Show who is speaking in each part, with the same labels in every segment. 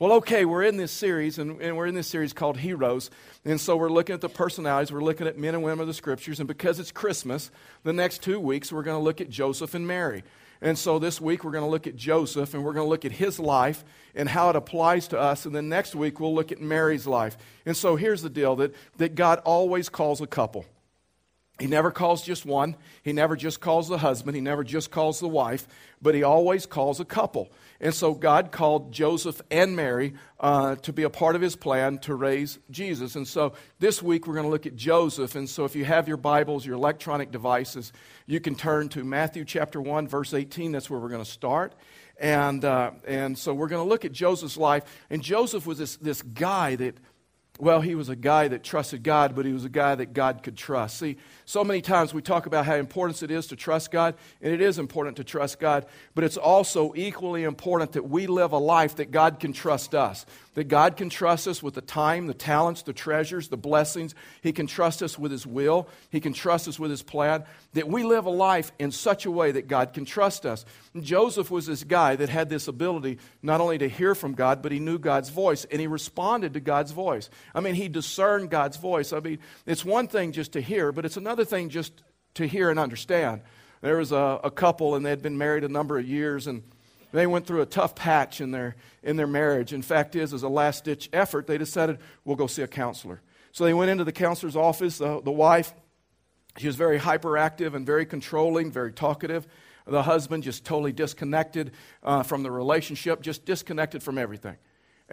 Speaker 1: Well, okay, we're in this series, and, and, we're in this series called Heroes. And so we're looking at the personalities, we're looking at men and women of the scriptures. And because it's Christmas, the next two weeks we're going to look at Joseph and Mary. And so this week we're going to look at Joseph and we're going to look at his life and how it applies to us. And then next week we'll look at Mary's life. And so here's the deal that, that God always calls a couple. He never calls just one. He never just calls the husband. He never just calls the wife, but he always calls a couple. And so God called Joseph and Mary uh, to be a part of his plan to raise Jesus. And so this week we're going to look at Joseph. And so if you have your Bibles, your electronic devices, you can turn to Matthew chapter 1, verse 18. That's where we're going to start. And, uh, and so we're going to look at Joseph's life. And Joseph was this, this guy that well, he was a guy that trusted God, but he was a guy that God could trust. See, so many times we talk about how important it is to trust God, and it is important to trust God, but it's also equally important that we live a life that God can trust us. That God can trust us with the time, the talents, the treasures, the blessings. He can trust us with His will. He can trust us with His plan. That we live a life in such a way that God can trust us. And Joseph was this guy that had this ability not only to hear from God, but he knew God's voice, and he responded to God's voice. I mean, he discerned God's voice. I mean, it's one thing just to hear, but it's another thing just to hear and understand. There was a, a couple, and they had been married a number of years, and they went through a tough patch in their, in their marriage. In fact, is as a last ditch effort, they decided, we'll go see a counselor. So they went into the counselor's office. The, the wife, she was very hyperactive and very controlling, very talkative. The husband just totally disconnected uh, from the relationship, just disconnected from everything.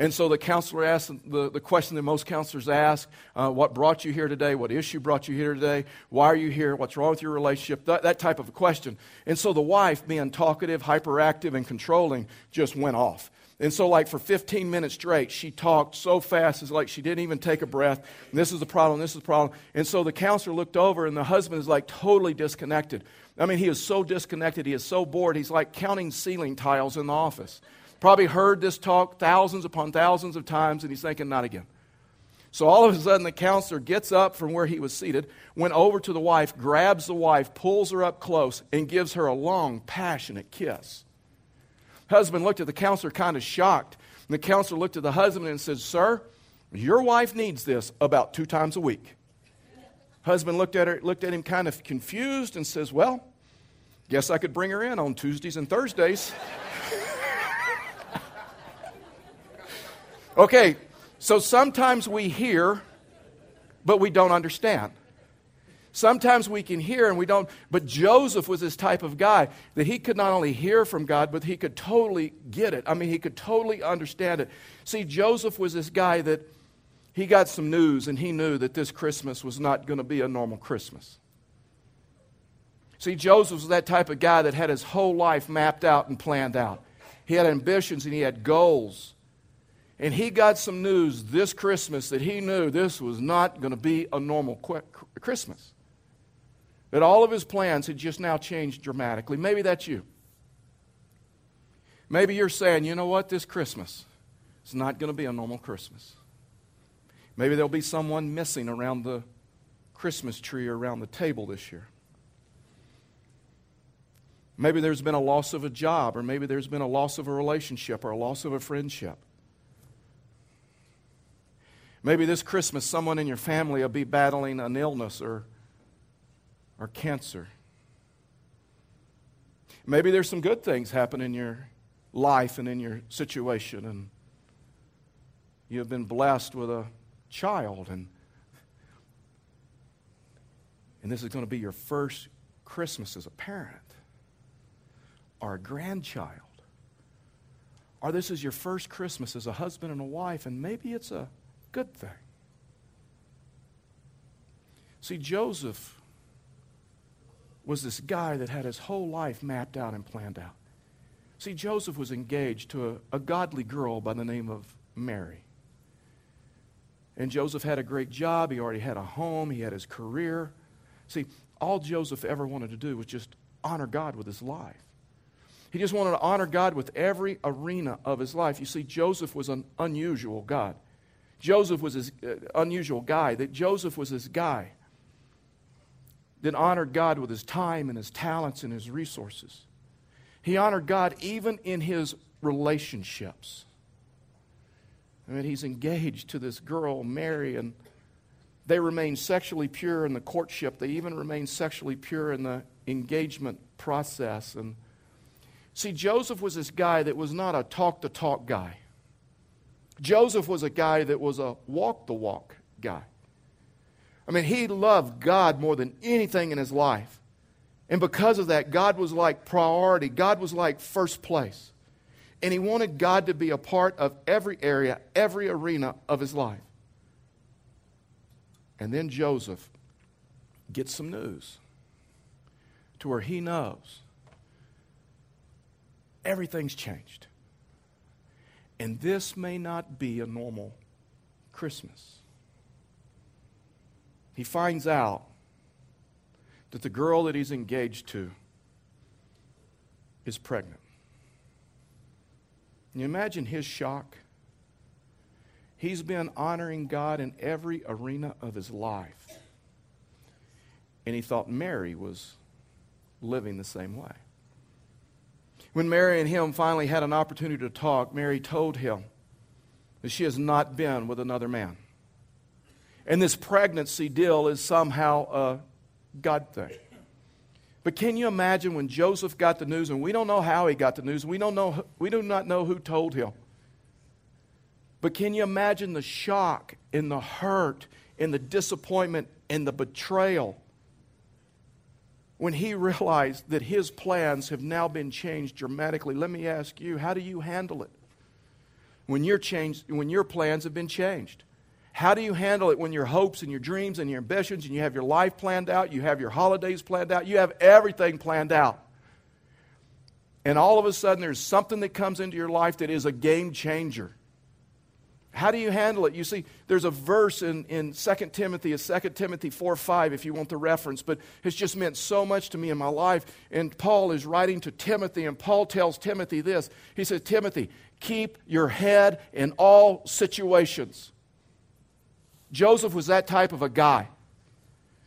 Speaker 1: And so the counselor asked the, the question that most counselors ask uh, What brought you here today? What issue brought you here today? Why are you here? What's wrong with your relationship? That, that type of a question. And so the wife, being talkative, hyperactive, and controlling, just went off. And so, like for 15 minutes straight, she talked so fast, it's like she didn't even take a breath. And this is the problem, this is the problem. And so the counselor looked over, and the husband is like totally disconnected. I mean, he is so disconnected, he is so bored, he's like counting ceiling tiles in the office. Probably heard this talk thousands upon thousands of times, and he's thinking, not again. So all of a sudden, the counselor gets up from where he was seated, went over to the wife, grabs the wife, pulls her up close, and gives her a long, passionate kiss. Husband looked at the counselor kind of shocked. And the counselor looked at the husband and said, Sir, your wife needs this about two times a week. Husband looked at her, looked at him kind of confused and says, Well, guess I could bring her in on Tuesdays and Thursdays. Okay, so sometimes we hear, but we don't understand. Sometimes we can hear and we don't. But Joseph was this type of guy that he could not only hear from God, but he could totally get it. I mean, he could totally understand it. See, Joseph was this guy that he got some news and he knew that this Christmas was not going to be a normal Christmas. See, Joseph was that type of guy that had his whole life mapped out and planned out. He had ambitions and he had goals. And he got some news this Christmas that he knew this was not going to be a normal Christmas. That all of his plans had just now changed dramatically. Maybe that's you. Maybe you're saying, you know what, this Christmas is not going to be a normal Christmas. Maybe there'll be someone missing around the Christmas tree or around the table this year. Maybe there's been a loss of a job, or maybe there's been a loss of a relationship, or a loss of a friendship. Maybe this Christmas, someone in your family will be battling an illness or, or cancer. Maybe there's some good things happen in your life and in your situation, and you have been blessed with a child, and, and this is going to be your first Christmas as a parent or a grandchild. Or this is your first Christmas as a husband and a wife, and maybe it's a good thing. See, Joseph was this guy that had his whole life mapped out and planned out. See, Joseph was engaged to a, a godly girl by the name of Mary. And Joseph had a great job. He already had a home. He had his career. See, all Joseph ever wanted to do was just honor God with his life. He just wanted to honor God with every arena of his life. You see, Joseph was an unusual God. Joseph was this uh, unusual guy, that Joseph was this guy that honored God with his time and his talents and his resources. He honored God even in his relationships. I mean, he's engaged to this girl, Mary, and they remain sexually pure in the courtship. They even remain sexually pure in the engagement process. And see, Joseph was this guy that was not a talk the talk guy. Joseph was a guy that was a walk the walk guy. I mean, he loved God more than anything in his life. And because of that, God was like priority, God was like first place. And he wanted God to be a part of every area, every arena of his life. And then Joseph gets some news to where he knows everything's changed. And this may not be a normal Christmas. He finds out that the girl that he's engaged to is pregnant. Can you imagine his shock? He's been honoring God in every arena of his life. And he thought Mary was living the same way. When Mary and him finally had an opportunity to talk, Mary told him that she has not been with another man. And this pregnancy deal is somehow a God thing. But can you imagine when Joseph got the news, and we don't know how he got the news, we, don't know, we do not know who told him. But can you imagine the shock and the hurt and the disappointment and the betrayal when he realized that his plans have now been changed dramatically? Let me ask you, how do you handle it when, you changed, when your plans have been changed? How do you handle it when your hopes and your dreams and your ambitions and you have your life planned out, you have your holidays planned out, you have everything planned out? And all of a sudden there's something that comes into your life that is a game changer. How do you handle it? You see, there's a verse in, in 2 Timothy, it's 2 Timothy 4 5, if you want the reference, but it's just meant so much to me in my life. And Paul is writing to Timothy, and Paul tells Timothy this. He says, Timothy, keep your head in all situations. Joseph was that type of a guy.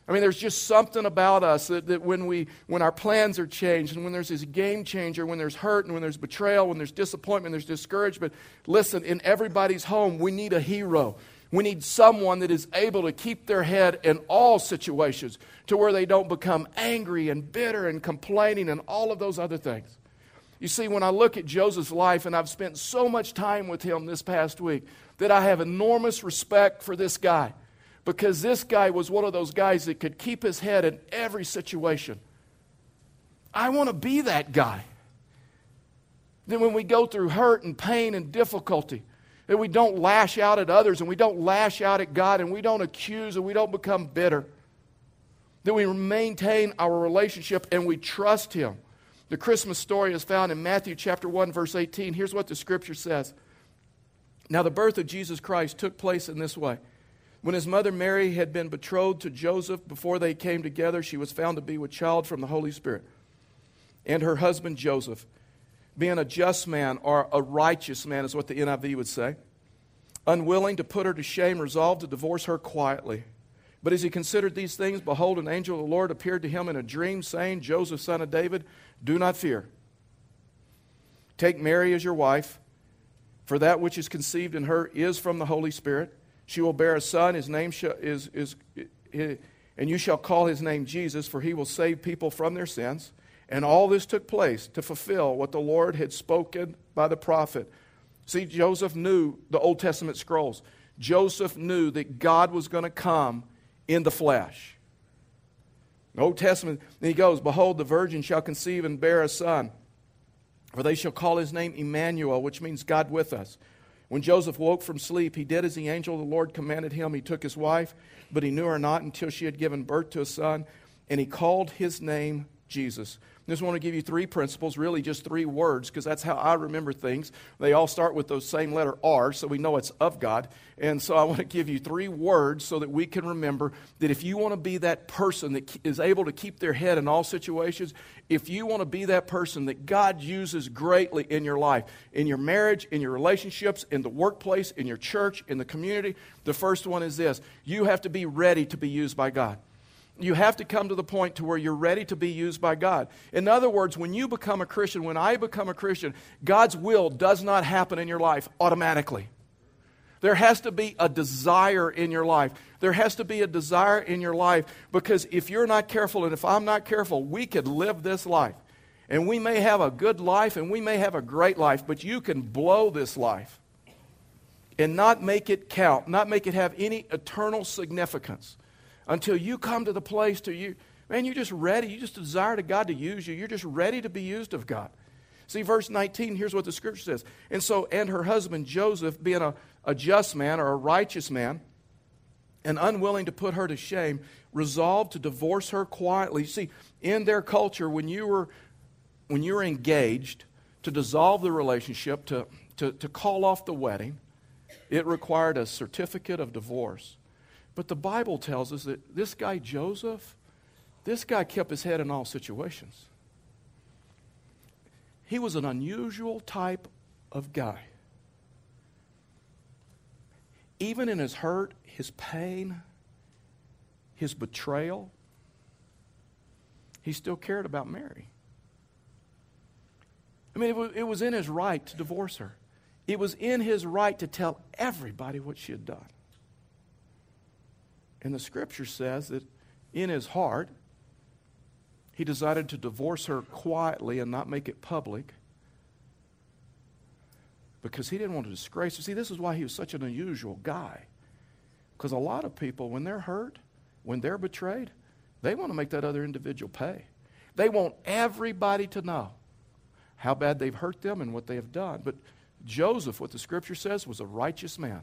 Speaker 1: I mean, there's just something about us that, that, when, we, when our plans are changed and when there's this game changer, when there's hurt and when there's betrayal, when there's disappointment, there's discouragement. Listen, in everybody's home, we need a hero. We need someone that is able to keep their head in all situations to where they don't become angry and bitter and complaining and all of those other things. You see, when I look at Joseph's life, and I've spent so much time with him this past week, that I have enormous respect for this guy because this guy was one of those guys that could keep his head in every situation. I want to be that guy. Then, when we go through hurt and pain and difficulty, that we don't lash out at others and we don't lash out at God and we don't accuse and we don't become bitter. That we maintain our relationship and we trust Him. The Christmas story is found in Matthew chapter 1, verse 18. Here's what the scripture says now, the birth of Jesus Christ took place in this way. When his mother Mary had been betrothed to Joseph, before they came together, she was found to be with child from the Holy Spirit. And her husband Joseph, being a just man or a righteous man, is what the NIV would say, unwilling to put her to shame, resolved to divorce her quietly. But as he considered these things, behold, an angel of the Lord appeared to him in a dream, saying, Joseph, son of David, do not fear. Take Mary as your wife for that which is conceived in her is from the Holy Spirit. She will bear a son. His name shall, is, is, is, and you shall call his name Jesus, for he will save people from their sins. And all this took place to fulfill what the Lord had spoken by the prophet. See, Joseph knew the Old Testament scrolls. Joseph knew that God was going to come in the flesh. The Old Testament, he goes, Behold, the virgin shall conceive and bear a son for they shall call his name Emmanuel, which means God with us. When Joseph woke from sleep, he did as the angel of the Lord commanded him. He took his wife, but he knew her not until she had given birth to a son, and he called his name Jesus. I just want to give you three principles, really just three words, because that's how I remember things. They all start with the same letter R, so we know it's of God. And so I want to give you three words so that we can remember that if you want to be that person that is able to keep their head in all situations, if you want to be that person that God uses greatly in your life, in your marriage, in your relationships, in the workplace, in your church, in the community, the first one is this you have to be ready to be used by God. You have to come to the point to where you're ready to be used by God. In other words, when you become a Christian, when I become a Christian, God's will does not happen in your life automatically. There has to be a desire in your life. There has to be a desire in your life because if you're not careful and if I'm not careful, we could live this life. And we may have a good life and we may have a great life, but you can blow this life and not make it count, not make it have any eternal significance until you come to the place to you, man, you're just ready. You just desire to God to use you. You're just ready to be used of God. See, verse 19, here's what the scripture says. And so, and her husband Joseph, being a, a just man or a righteous man, and unwilling to put her to shame, resolved to divorce her quietly. You see, in their culture, when you were when you were engaged, to dissolve the relationship, to, to, to call off the wedding, it required a certificate of divorce. But the Bible tells us that this guy, Joseph, this guy kept his head in all situations. He was an unusual type of guy. Even in his hurt, his pain, his betrayal, he still cared about Mary. I mean, it was, in his right to divorce her. It was in his right to tell everybody what she had done. And the scripture says that in his heart, he decided to divorce her quietly and not make it public because he didn't want to disgrace her. See, this is why he was such an unusual guy. Because a lot of people, when they're hurt, when they're betrayed, they want to make that other individual pay. They want everybody to know how bad they've hurt them and what they have done. But Joseph, what the scripture says, was a righteous man,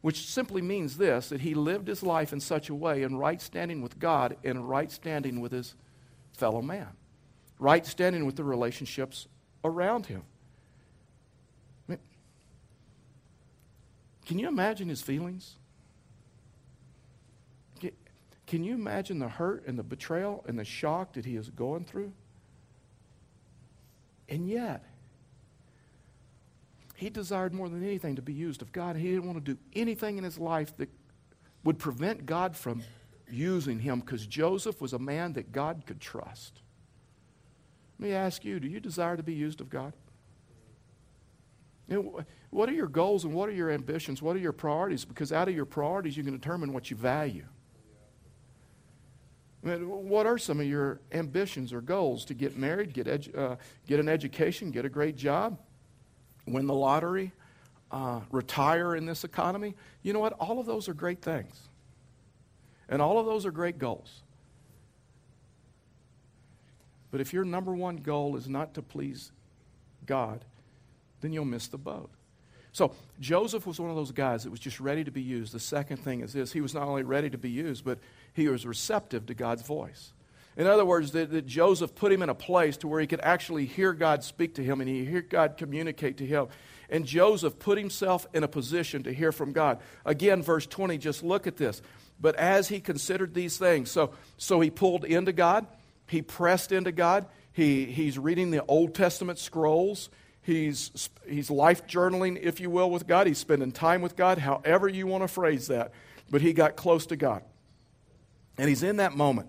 Speaker 1: which simply means this that he lived his life in such a way in right standing with God and right standing with his fellow man, right standing with the relationships around him. I mean, can you imagine his feelings? Can you imagine the hurt and the betrayal and the shock that he is going through? And yet, he desired more than anything to be used of God. He didn't want to do anything in his life that would prevent God from using him because Joseph was a man that God could trust. Let me ask you do you desire to be used of God? You know, what are your goals and what are your ambitions? What are your priorities? Because out of your priorities, you can determine what you value. I mean, what are some of your ambitions or goals? To get married, get, edu- uh, get an education, get a great job? Win the lottery, uh, retire in this economy. You know what? All of those are great things. And all of those are great goals. But if your number one goal is not to please God, then you'll miss the boat. So Joseph was one of those guys that was just ready to be used. The second thing is this he was not only ready to be used, but he was receptive to God's voice. In other words, that, that, Joseph put him in a place to where he could actually hear God speak to him and he hear God communicate to him. And Joseph put himself in a position to hear from God. Again, verse 20, just look at this. But as he considered these things, so, so he pulled into God, he pressed into God, he, he's reading the Old Testament scrolls, he's, he's life journaling, if you will, with God, he's spending time with God, however you want to phrase that. But he got close to God. And he's in that moment.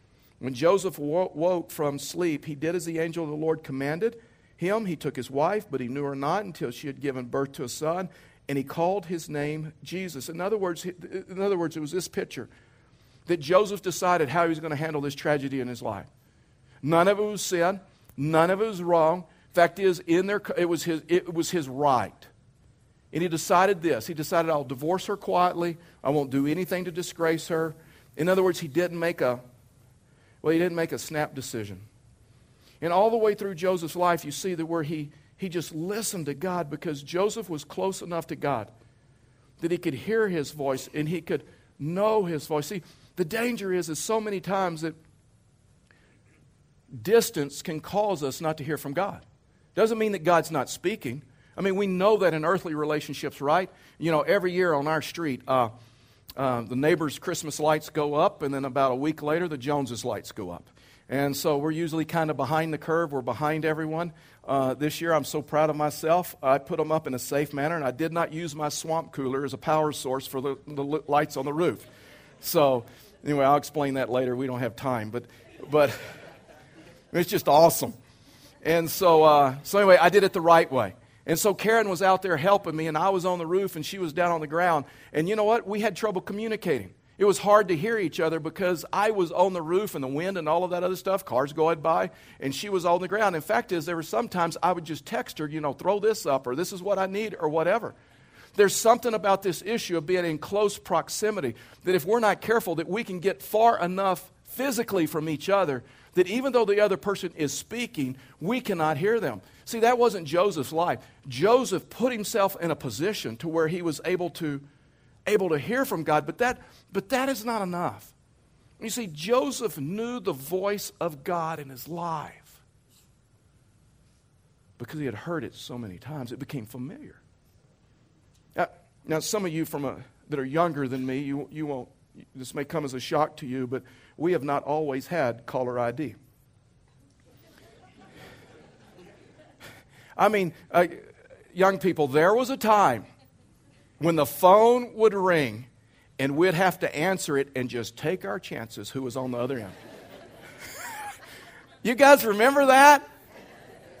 Speaker 1: When Joseph woke from sleep, he did as the angel of the Lord commanded him. He took his wife, but he knew her not until she had given birth to a son, and he called his name Jesus. In other words, in other words, it was this picture that Joseph decided how he was going to handle this tragedy in his life. None of it was sin. None of it was wrong. Fact is, in there, it was his, it was his right. And he decided this. He decided, I'll divorce her quietly. I won't do anything to disgrace her. In other words, he didn't make a well, he didn't make a snap decision. And all the way through Joseph's life, you see that where he, he just listened to God because Joseph was close enough to God that he could hear his voice and he could know his voice. See, the danger is, is so many times that distance can cause us not to hear from God. Doesn't mean that God's not speaking. I mean, we know that in earthly relationships, right? You know, every year on our street, uh, uh, the neighbor's Christmas lights go up, and then about a week later, the Joneses' lights go up. And so we're usually kind of behind the curve. We're behind everyone. Uh, this year, I'm so proud of myself. I put them up in a safe manner, and I did not use my swamp cooler as a power source for the, the lights on the roof. So, anyway, I'll explain that later. We don't have time. But, but it's just awesome. And so, uh, so anyway, I did it the right way. And so Karen was out there helping me, and I was on the roof, and she was down on the ground. And you know what? We had trouble communicating. It was hard to hear each other because I was on the roof and the wind and all of that other stuff, cars going by, and she was on the ground. In fact, is there were sometimes I would just text her, you know, throw this up or this is what I need or whatever. There's something about this issue of being in close proximity that if we're not careful, that we can get far enough physically from each other that even though the other person is speaking, we cannot hear them. See, that wasn't Joseph's life. Joseph put himself in a position to where he was able to able to hear from God, but that but that is not enough. You see, Joseph knew the voice of God in his life because he had heard it so many times, it became familiar. Now, now some of you from a, that are younger than me, you, you won't, this may come as a shock to you, but we have not always had caller ID. I mean, uh, young people, there was a time when the phone would ring and we'd have to answer it and just take our chances who was on the other end. you guys remember that?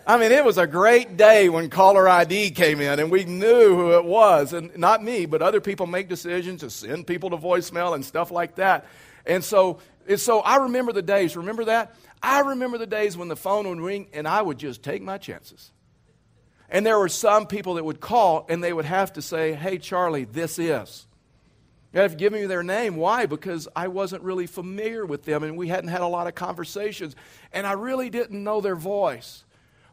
Speaker 1: I mean, it was a great day when caller ID came in and we knew who it was. And not me, but other people make decisions to send people to voicemail and stuff like that. And so, and so I remember the days. Remember that? I remember the days when the phone would ring and I would just take my chances. And there were some people that would call and they would have to say, Hey, Charlie, this is. You have to give me their name. Why? Because I wasn't really familiar with them and we hadn't had a lot of conversations and I really didn't know their voice.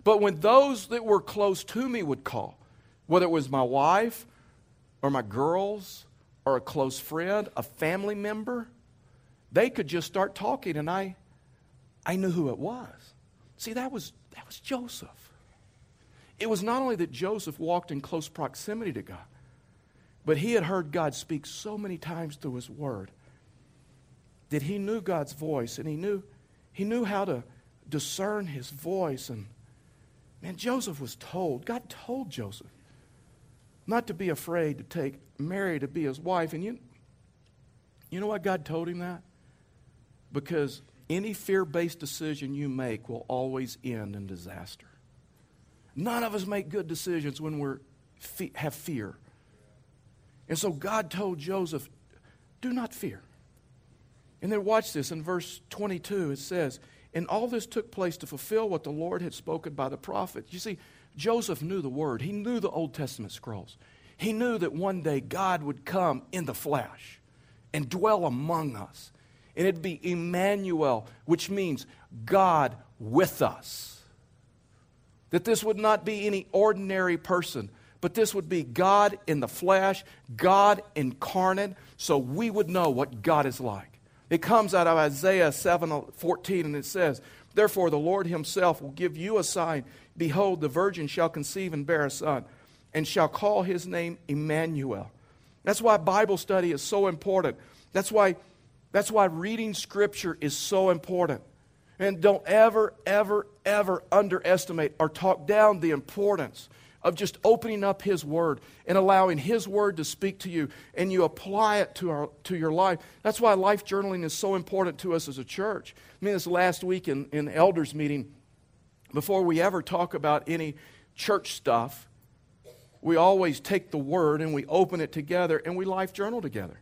Speaker 1: But when those that were close to me would call, whether it was my wife or my girls or a close friend, a family member, they could just start talking and I, I knew who it was. See, that was, that was Joseph. It was not only that Joseph walked in close proximity to God, but he had heard God speak so many times through his word that he knew God's voice and he knew, he knew how to discern his voice. And man, Joseph was told, God told Joseph not to be afraid to take Mary to be his wife. And you, you know why God told him that? Because any fear based decision you make will always end in disaster. None of us make good decisions when we have fear. And so God told Joseph, do not fear. And then watch this in verse 22, it says, And all this took place to fulfill what the Lord had spoken by the prophet. You see, Joseph knew the word, he knew the Old Testament scrolls. He knew that one day God would come in the flesh and dwell among us. And it'd be Emmanuel, which means God with us. That this would not be any ordinary person, but this would be God in the flesh, God incarnate, so we would know what God is like. It comes out of Isaiah 7 uh, 14, and it says, Therefore, the Lord himself will give you a sign. Behold, the virgin shall conceive and bear a son, and shall call his name Emmanuel. That's why Bible study is so important. That's why, that's why reading Scripture is so important. And don't ever, ever, ever underestimate or talk down the importance of just opening up His Word and allowing His Word to speak to you and you apply it to, our, to your life. That's why life journaling is so important to us as a church. I mean, this last week in, in elders meeting, before we ever talk about any church stuff, we always take the Word and we open it together and we life journal together.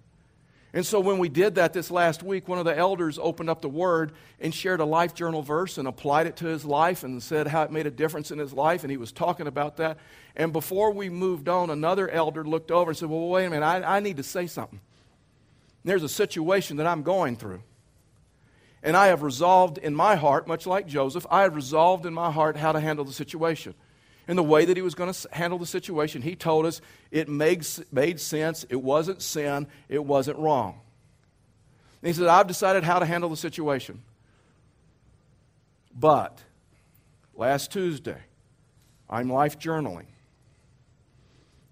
Speaker 1: And so when we did that this last week, one of the elders opened up the Word and shared a life journal verse and applied it to his life and said how it made a difference in his life. And he was talking about that. And before we moved on, another elder looked over and said, Well, wait a minute, I, I need to say something. There's a situation that I'm going through. And I have resolved in my heart, much like Joseph, I have resolved in my heart how to handle the situation and the way that he was going to handle the situation. He told us it made, made sense, it wasn't sin, it wasn't wrong. And he said, I've decided how to handle the situation. But last Tuesday, I'm life journaling,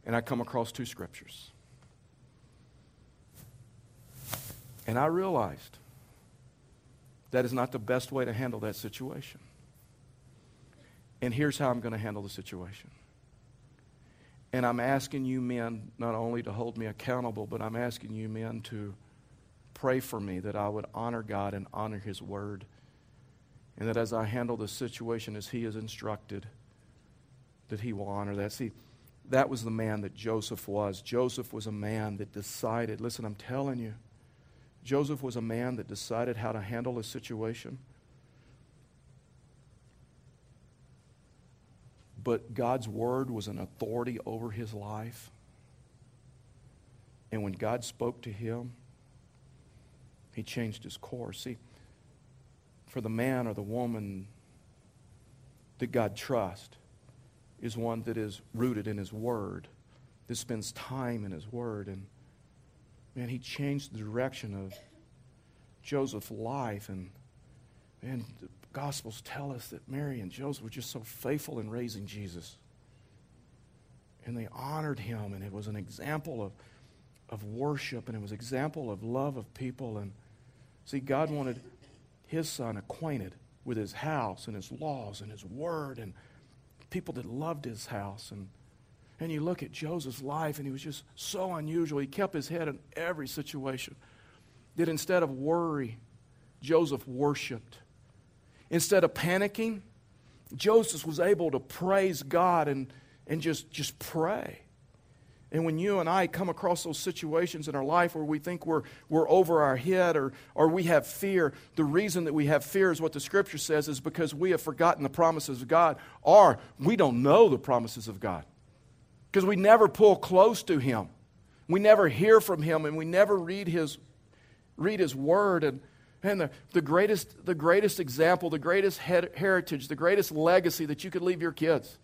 Speaker 1: and I come across two scriptures. And I realized that is not the best way to handle that situation. And here's how I'm going to handle the situation. And I'm asking you men not only to hold me accountable, but I'm asking you men to pray for me that I would honor God and honor His word. And that as I handle the situation as He is instructed, that He will honor that. See, that was the man that Joseph was. Joseph was a man that decided, listen, I'm telling you, Joseph was a man that decided how to handle a situation. But God's word was an authority over his life. And when God spoke to him, he changed his course. See, for the man or the woman that God trusts is one that is rooted in his word, that spends time in his word. And man, he changed the direction of Joseph's life. And man, Gospels tell us that Mary and Joseph were just so faithful in raising Jesus. And they honored him, and it was an example of, of worship, and it was an example of love of people. And see, God wanted his son acquainted with his house and his laws and his word and people that loved his house. And, and you look at Joseph's life, and he was just so unusual. He kept his head in every situation. That instead of worry, Joseph worshiped. Instead of panicking, Joseph was able to praise God and, and just, just pray. And when you and I come across those situations in our life where we think we're, we're over our head or, or we have fear, the reason that we have fear is what the scripture says is because we have forgotten the promises of God or we don't know the promises of God. Because we never pull close to Him. We never hear from Him and we never read His, read his Word. And, and the, the, greatest, the greatest example, the greatest heritage, the greatest legacy that you could leave your kids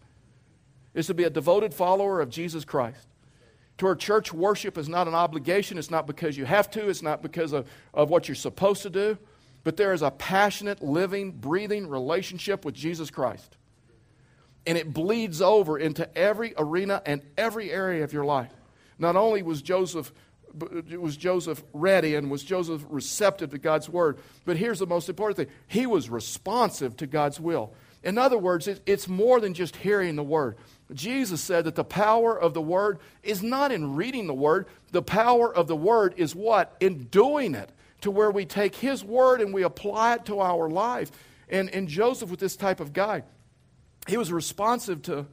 Speaker 1: is to be a devoted follower of Jesus Christ. To our church, worship is not an obligation. It's not because you have to, it's not because of, of what you're supposed to do, but there is a passionate, living, breathing relationship with Jesus Christ. And it bleeds over into every arena and every area of your life. Not only was Joseph was Joseph ready and was Joseph receptive to God's word? But here's the most important thing he was responsive to God's will. In other words, it's more than just hearing the word. Jesus said that the power of the word is not in reading the word, the power of the word is what? In doing it, to where we take his word and we apply it to our life. And, and Joseph, with this type of guy, he was responsive to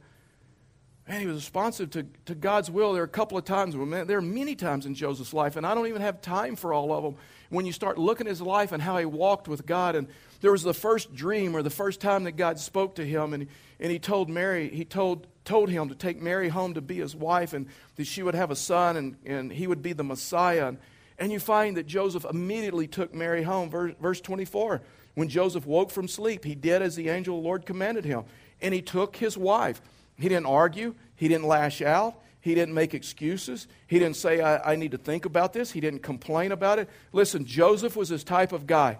Speaker 1: Man, he was responsive to, to God's will. There are a couple of times, man, there are many times in Joseph's life, and I don't even have time for all of them. When you start looking at his life and how he walked with God, and there was the first dream or the first time that God spoke to him, and, and he told Mary, he told, told him to take Mary home to be his wife, and that she would have a son, and, and he would be the Messiah. And, and you find that Joseph immediately took Mary home. Verse, verse 24 When Joseph woke from sleep, he did as the angel of the Lord commanded him, and he took his wife. He didn't argue. He didn't lash out. He didn't make excuses. He didn't say, I, I, need to think about this. He didn't complain about it. Listen, Joseph was this type of guy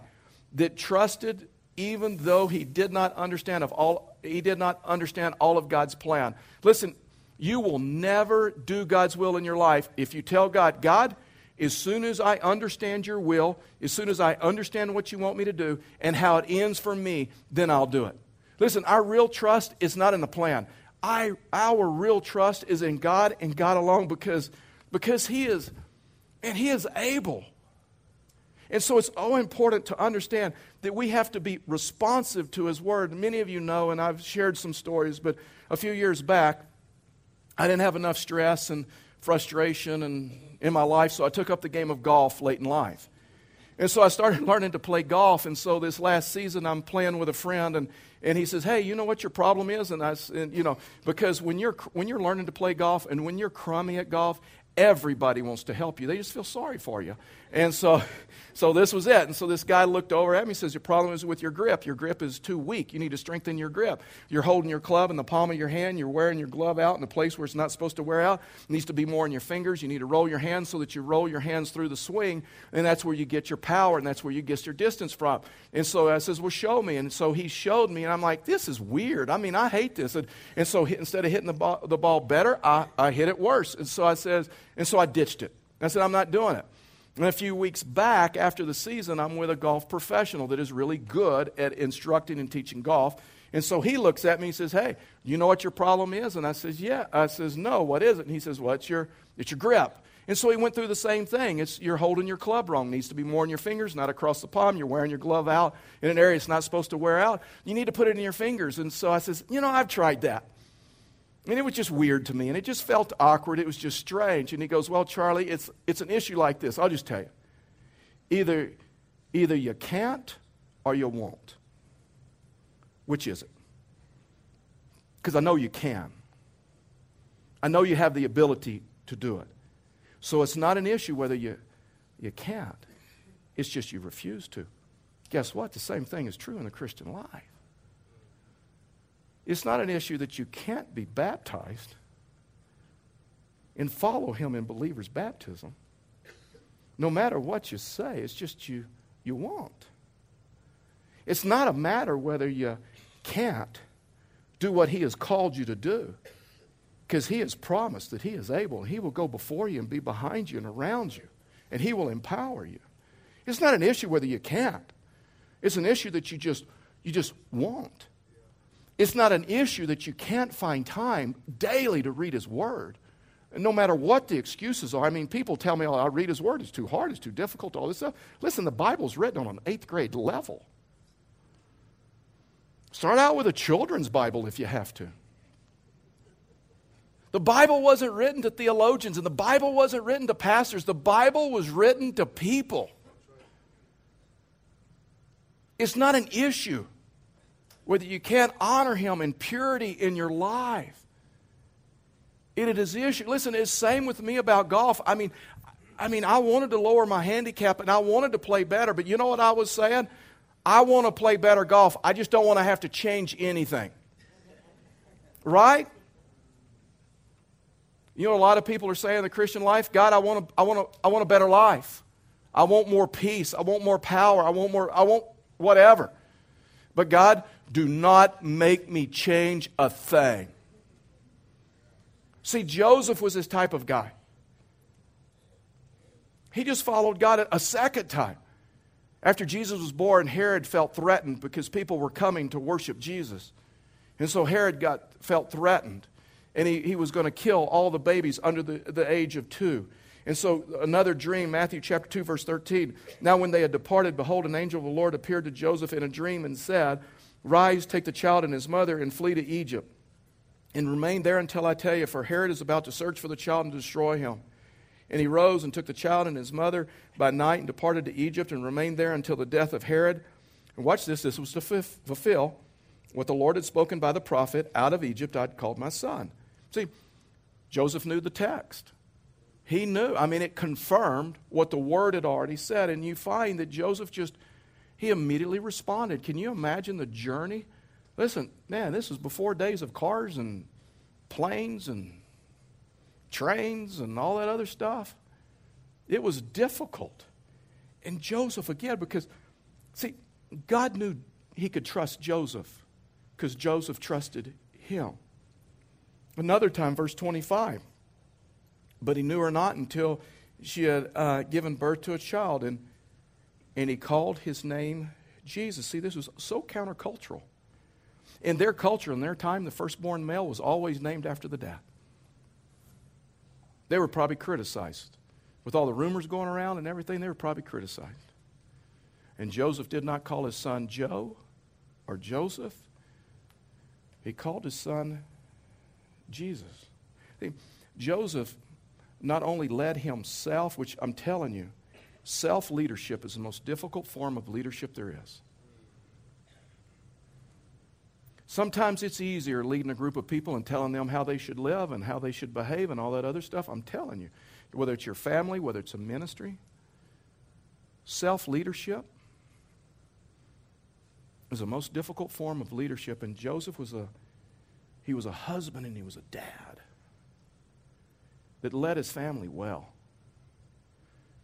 Speaker 1: that trusted even though he did not understand of all he did not understand all of God's plan. Listen, you will never do God's will in your life if you tell God, God, as soon as I understand your will, as soon as I understand what you want me to do and how it ends for me, then I'll do it. Listen, our real trust is not in the plan. I, our real trust is in God and God alone because, because He is, and He is able. And so it's so important to understand that we have to be responsive to His Word. Many of you know, and I've shared some stories, but a few years back, I didn't have enough stress and frustration and in my life, so I took up the game of golf late in life. And so I started learning to play golf. And so this last season, I'm playing with a friend, and, and he says, Hey, you know what your problem is? And I, and, you know, because when you're, when you're learning to play golf and when you're crummy at golf, everybody wants to help you. They just feel sorry for you. And so, so this was it. And so this guy looked over at me and says, Your problem is with your grip. Your grip is too weak. You need to strengthen your grip. You're holding your club in the palm of your hand. You're wearing your glove out in a place where it's not supposed to wear out. It needs to be more in your fingers. You need to roll your hands so that you roll your hands through the swing. And that's where you get your power and that's where you get your distance from. And so I says, Well, show me. And so he showed me. And I'm like, This is weird. I mean, I hate this. And, and so instead of hitting the ball, the ball better, I, I hit it worse. And so I says, and so I ditched it. I said, I'm not doing it. And a few weeks back, after the season, I'm with a golf professional that is really good at instructing and teaching golf. And so he looks at me and says, Hey, you know what your problem is? And I says, Yeah. I says, No, what is it? And he says, Well, it's your, it's your grip. And so he went through the same thing. It's you're holding your club wrong. It needs to be more in your fingers, not across the palm. You're wearing your glove out in an area it's not supposed to wear out. You need to put it in your fingers. And so I says, You know, I've tried that. And it was just weird to me, and it just felt awkward. It was just strange. And he goes, Well, Charlie, it's, it's an issue like this. I'll just tell you. Either, either you can't or you won't. Which is it? Because I know you can. I know you have the ability to do it. So it's not an issue whether you, you can't, it's just you refuse to. Guess what? The same thing is true in the Christian life. It's not an issue that you can't be baptized and follow Him in believer's baptism. No matter what you say, it's just you, you won't. It's not a matter whether you can't do what He has called you to do, because He has promised that He is able, and He will go before you and be behind you and around you, and He will empower you. It's not an issue whether you can't. It's an issue that you just you just won't. It's not an issue that you can't find time daily to read His Word. No matter what the excuses are, I mean, people tell me, oh, I read His Word, it's too hard, it's too difficult, all this stuff. Listen, the Bible's written on an eighth grade level. Start out with a children's Bible if you have to. The Bible wasn't written to theologians, and the Bible wasn't written to pastors. The Bible was written to people. It's not an issue whether you can't honor him in purity in your life. It is issue. Listen, it's same with me about golf. I mean, I mean, I wanted to lower my handicap and I wanted to play better, but you know what I was saying? I want to play better golf. I just don't want to have to change anything. Right? You know, a lot of people are saying in the Christian life, God, I want, a, I, want a, I want a better life. I want more peace. I want more power. I want more, I want whatever. But God, do not make me change a thing. See, Joseph was this type of guy. He just followed God a second time. After Jesus was born, Herod felt threatened because people were coming to worship Jesus. And so Herod got, felt threatened. And he, he was going to kill all the babies under the, the age of two. And so another dream, Matthew chapter 2, verse 13. Now, when they had departed, behold, an angel of the Lord appeared to Joseph in a dream and said, Rise, take the child and his mother, and flee to Egypt. And remain there until I tell you, for Herod is about to search for the child and destroy him. And he rose and took the child and his mother by night and departed to Egypt and remained there until the death of Herod. And watch this this was to fulfill what the Lord had spoken by the prophet out of Egypt I'd called my son. See, Joseph knew the text. He knew. I mean, it confirmed what the word had already said. And you find that Joseph just he immediately responded. Can you imagine the journey? Listen, man, this was before days of cars and planes and trains and all that other stuff. It was difficult. And Joseph, again, because, see, God knew he could trust Joseph because Joseph trusted him. Another time, verse 25. But he knew her not until she had uh, given birth to a child. And and he called his name Jesus. See, this was so countercultural. In their culture, in their time, the firstborn male was always named after the dad. They were probably criticized. With all the rumors going around and everything, they were probably criticized. And Joseph did not call his son Joe or Joseph, he called his son Jesus. See, Joseph not only led himself, which I'm telling you, Self leadership is the most difficult form of leadership there is. Sometimes it's easier leading a group of people and telling them how they should live and how they should behave and all that other stuff. I'm telling you, whether it's your family, whether it's a ministry, self leadership is the most difficult form of leadership. And Joseph was a he was a husband and he was a dad that led his family well.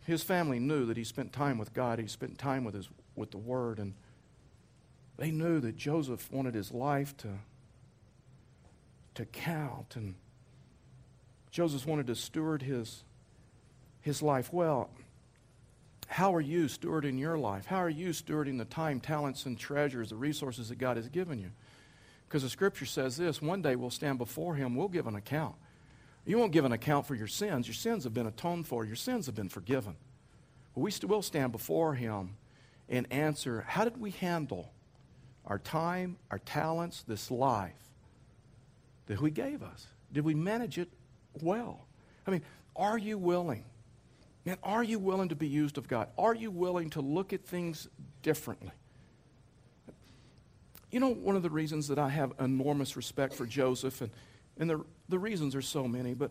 Speaker 1: His family knew that he spent time with God, he spent time with, his, with the Word, and they knew that Joseph wanted his life to, to count, and Joseph wanted to steward his, his life well. how are you stewarding your life? How are you stewarding the time, talents, and treasures, the resources that God has given you? Because the scripture says this one day we'll stand before Him, we'll give an account. You won't give an account for your sins. Your sins have been atoned for, your sins have been forgiven. But we still will stand before Him and answer how did we handle our time, our talents, this life that He gave us? Did we manage it well? I mean, are you willing? Man, are you willing to be used of God? Are you willing to look at things differently? You know, one of the reasons that I have enormous respect for Joseph, and, and the, the reasons are so many, but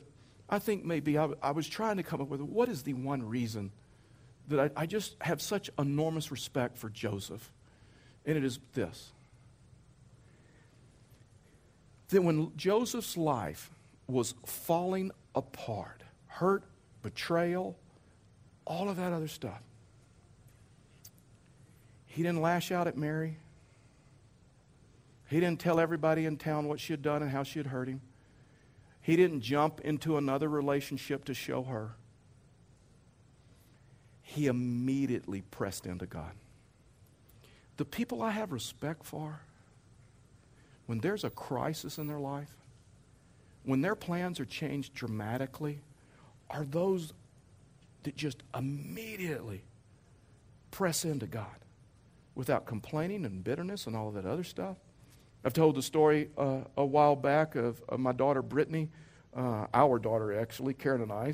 Speaker 1: I think maybe I, I was trying to come up with what is the one reason that I, I just have such enormous respect for Joseph? And it is this that when Joseph's life was falling apart, hurt, betrayal, all of that other stuff, he didn't lash out at Mary. He didn't tell everybody in town what she had done and how she had hurt him. He didn't jump into another relationship to show her. He immediately pressed into God. The people I have respect for, when there's a crisis in their life, when their plans are changed dramatically, are those that just immediately press into God without complaining and bitterness and all of that other stuff. I've told the story uh, a while back of, of my daughter Brittany, uh, our daughter actually, Karen and I.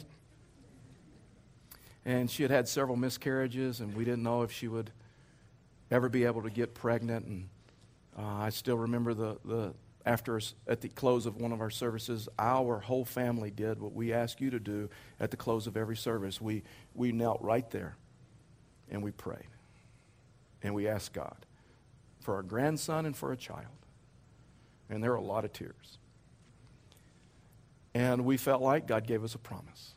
Speaker 1: And she had had several miscarriages, and we didn't know if she would ever be able to get pregnant. And uh, I still remember the, the after at the close of one of our services, our whole family did what we ask you to do at the close of every service. We, we knelt right there and we prayed. And we asked God for our grandson and for a child. And there were a lot of tears. And we felt like God gave us a promise.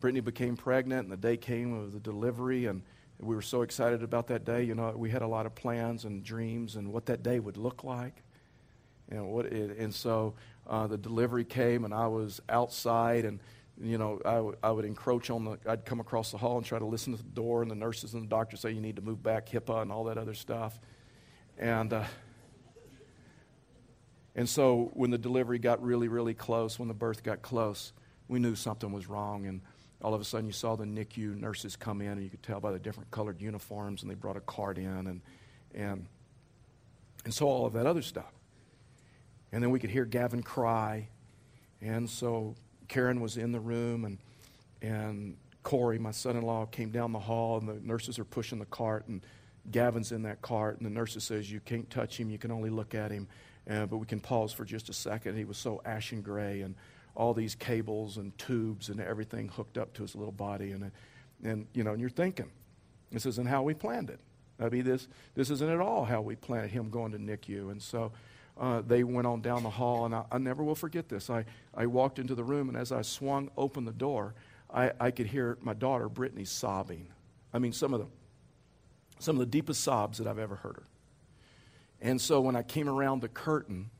Speaker 1: Brittany became pregnant, and the day came of the delivery, and we were so excited about that day. You know, we had a lot of plans and dreams and what that day would look like. And, what it, and so uh, the delivery came, and I was outside, and you know, I, w- I would encroach on the, I'd come across the hall and try to listen to the door, and the nurses and the doctor say, you need to move back, HIPAA, and all that other stuff. And, uh, and so when the delivery got really, really close, when the birth got close, we knew something was wrong. And all of a sudden, you saw the NICU nurses come in, and you could tell by the different colored uniforms, and they brought a cart in, and, and, and so all of that other stuff. And then we could hear Gavin cry. And so Karen was in the room, and, and Corey, my son in law, came down the hall, and the nurses are pushing the cart, and Gavin's in that cart, and the nurses says, You can't touch him, you can only look at him. Uh, but we can pause for just a second. He was so ashen gray, and all these cables and tubes and everything hooked up to his little body. And, and you know, and you're thinking, this isn't how we planned it. I mean, this, this isn't at all how we planned him going to NICU. And so uh, they went on down the hall, and I, I, never will forget this. I, I walked into the room, and as I swung open the door, I, I could hear my daughter, Brittany, sobbing. I mean, some of the, some of the deepest sobs that I've ever heard her. And so when I came around the curtain,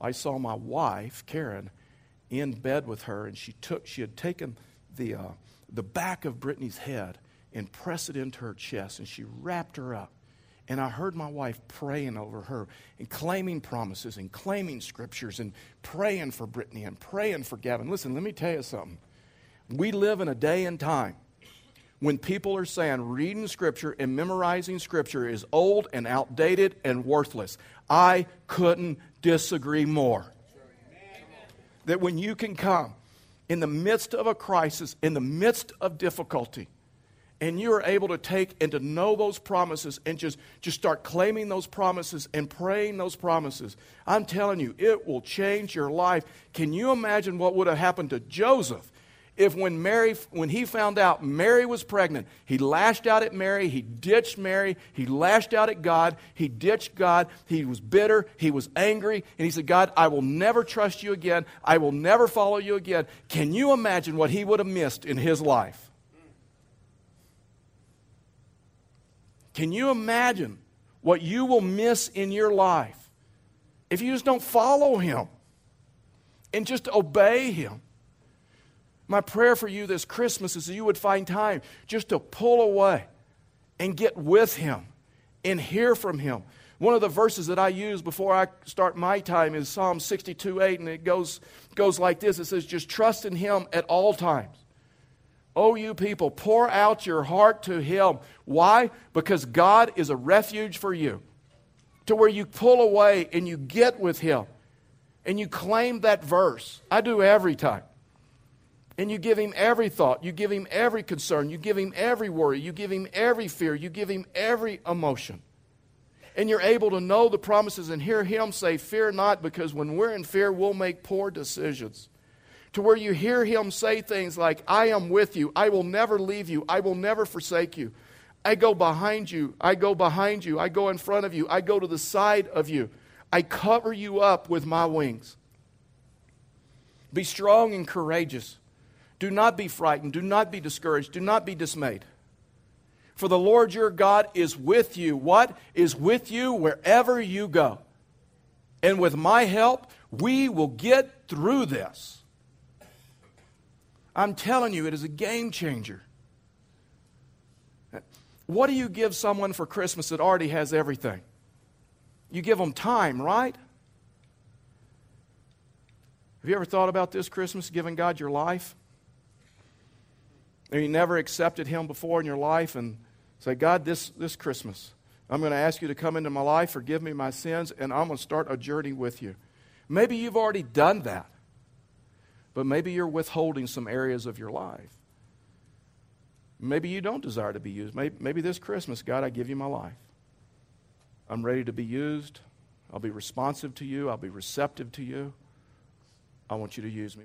Speaker 1: I saw my wife, Karen, in bed with her, and she took, she had taken the, uh, the back of Brittany's head and pressed it into her chest, and she wrapped her up. And I heard my wife praying over her and claiming promises and claiming scriptures and praying for Brittany and praying for Gavin. Listen, let me tell you something. We live in a day and time when people are saying reading scripture and memorizing scripture is old and outdated and worthless. I couldn't disagree more. That when you can come in the midst of a crisis, in the midst of difficulty, and you are able to take and to know those promises and just, just start claiming those promises and praying those promises, I'm telling you, it will change your life. Can you imagine what would have happened to Joseph if when Mary, when he found out Mary was pregnant, he lashed out at Mary, he ditched Mary, he lashed out at God, he ditched God, he was bitter, he was angry, and he said, God, I will never trust you again, I will never follow you again. Can you imagine what he would have missed in his life? Can you imagine what you will miss in your life if you just don't follow him and just obey him? My prayer for you this Christmas is that you would find time just to pull away and get with Him and hear from Him. One of the verses that I use before I start my time is Psalm 62 8, and it goes, goes like this It says, Just trust in Him at all times. Oh, you people, pour out your heart to Him. Why? Because God is a refuge for you. To where you pull away and you get with Him and you claim that verse. I do every time. And you give Him every thought, you give Him every concern, you give Him every worry, you give Him every fear, you give Him every emotion. And you're able to know the promises and hear Him say, Fear not, because when we're in fear, we'll make poor decisions to where you hear him say things like, I am with you, I will never leave you, I will never forsake you. I go behind you, I go behind you, I go in front of you, I go to the side of you. I cover you up with my wings. Be strong and courageous. Do not be frightened, do not be discouraged, do not be dismayed. For the Lord your God is with you. What? Is with you wherever you go. And with my help, we will get through this. I'm telling you, it is a game changer. What do you give someone for Christmas that already has everything? You give them time, right? Have you ever thought about this Christmas, giving God your life? And you never accepted Him before in your life and say, God, this, this Christmas, I'm going to ask you to come into my life, forgive me my sins, and I'm going to start a journey with you. Maybe you've already done that but maybe you're withholding some areas of your life. Maybe you don't desire to be used. Maybe, maybe, this Christmas, God, I give you my life. I'm ready to be used. I'll be responsive to you. I'll be receptive to you. I want you to use me.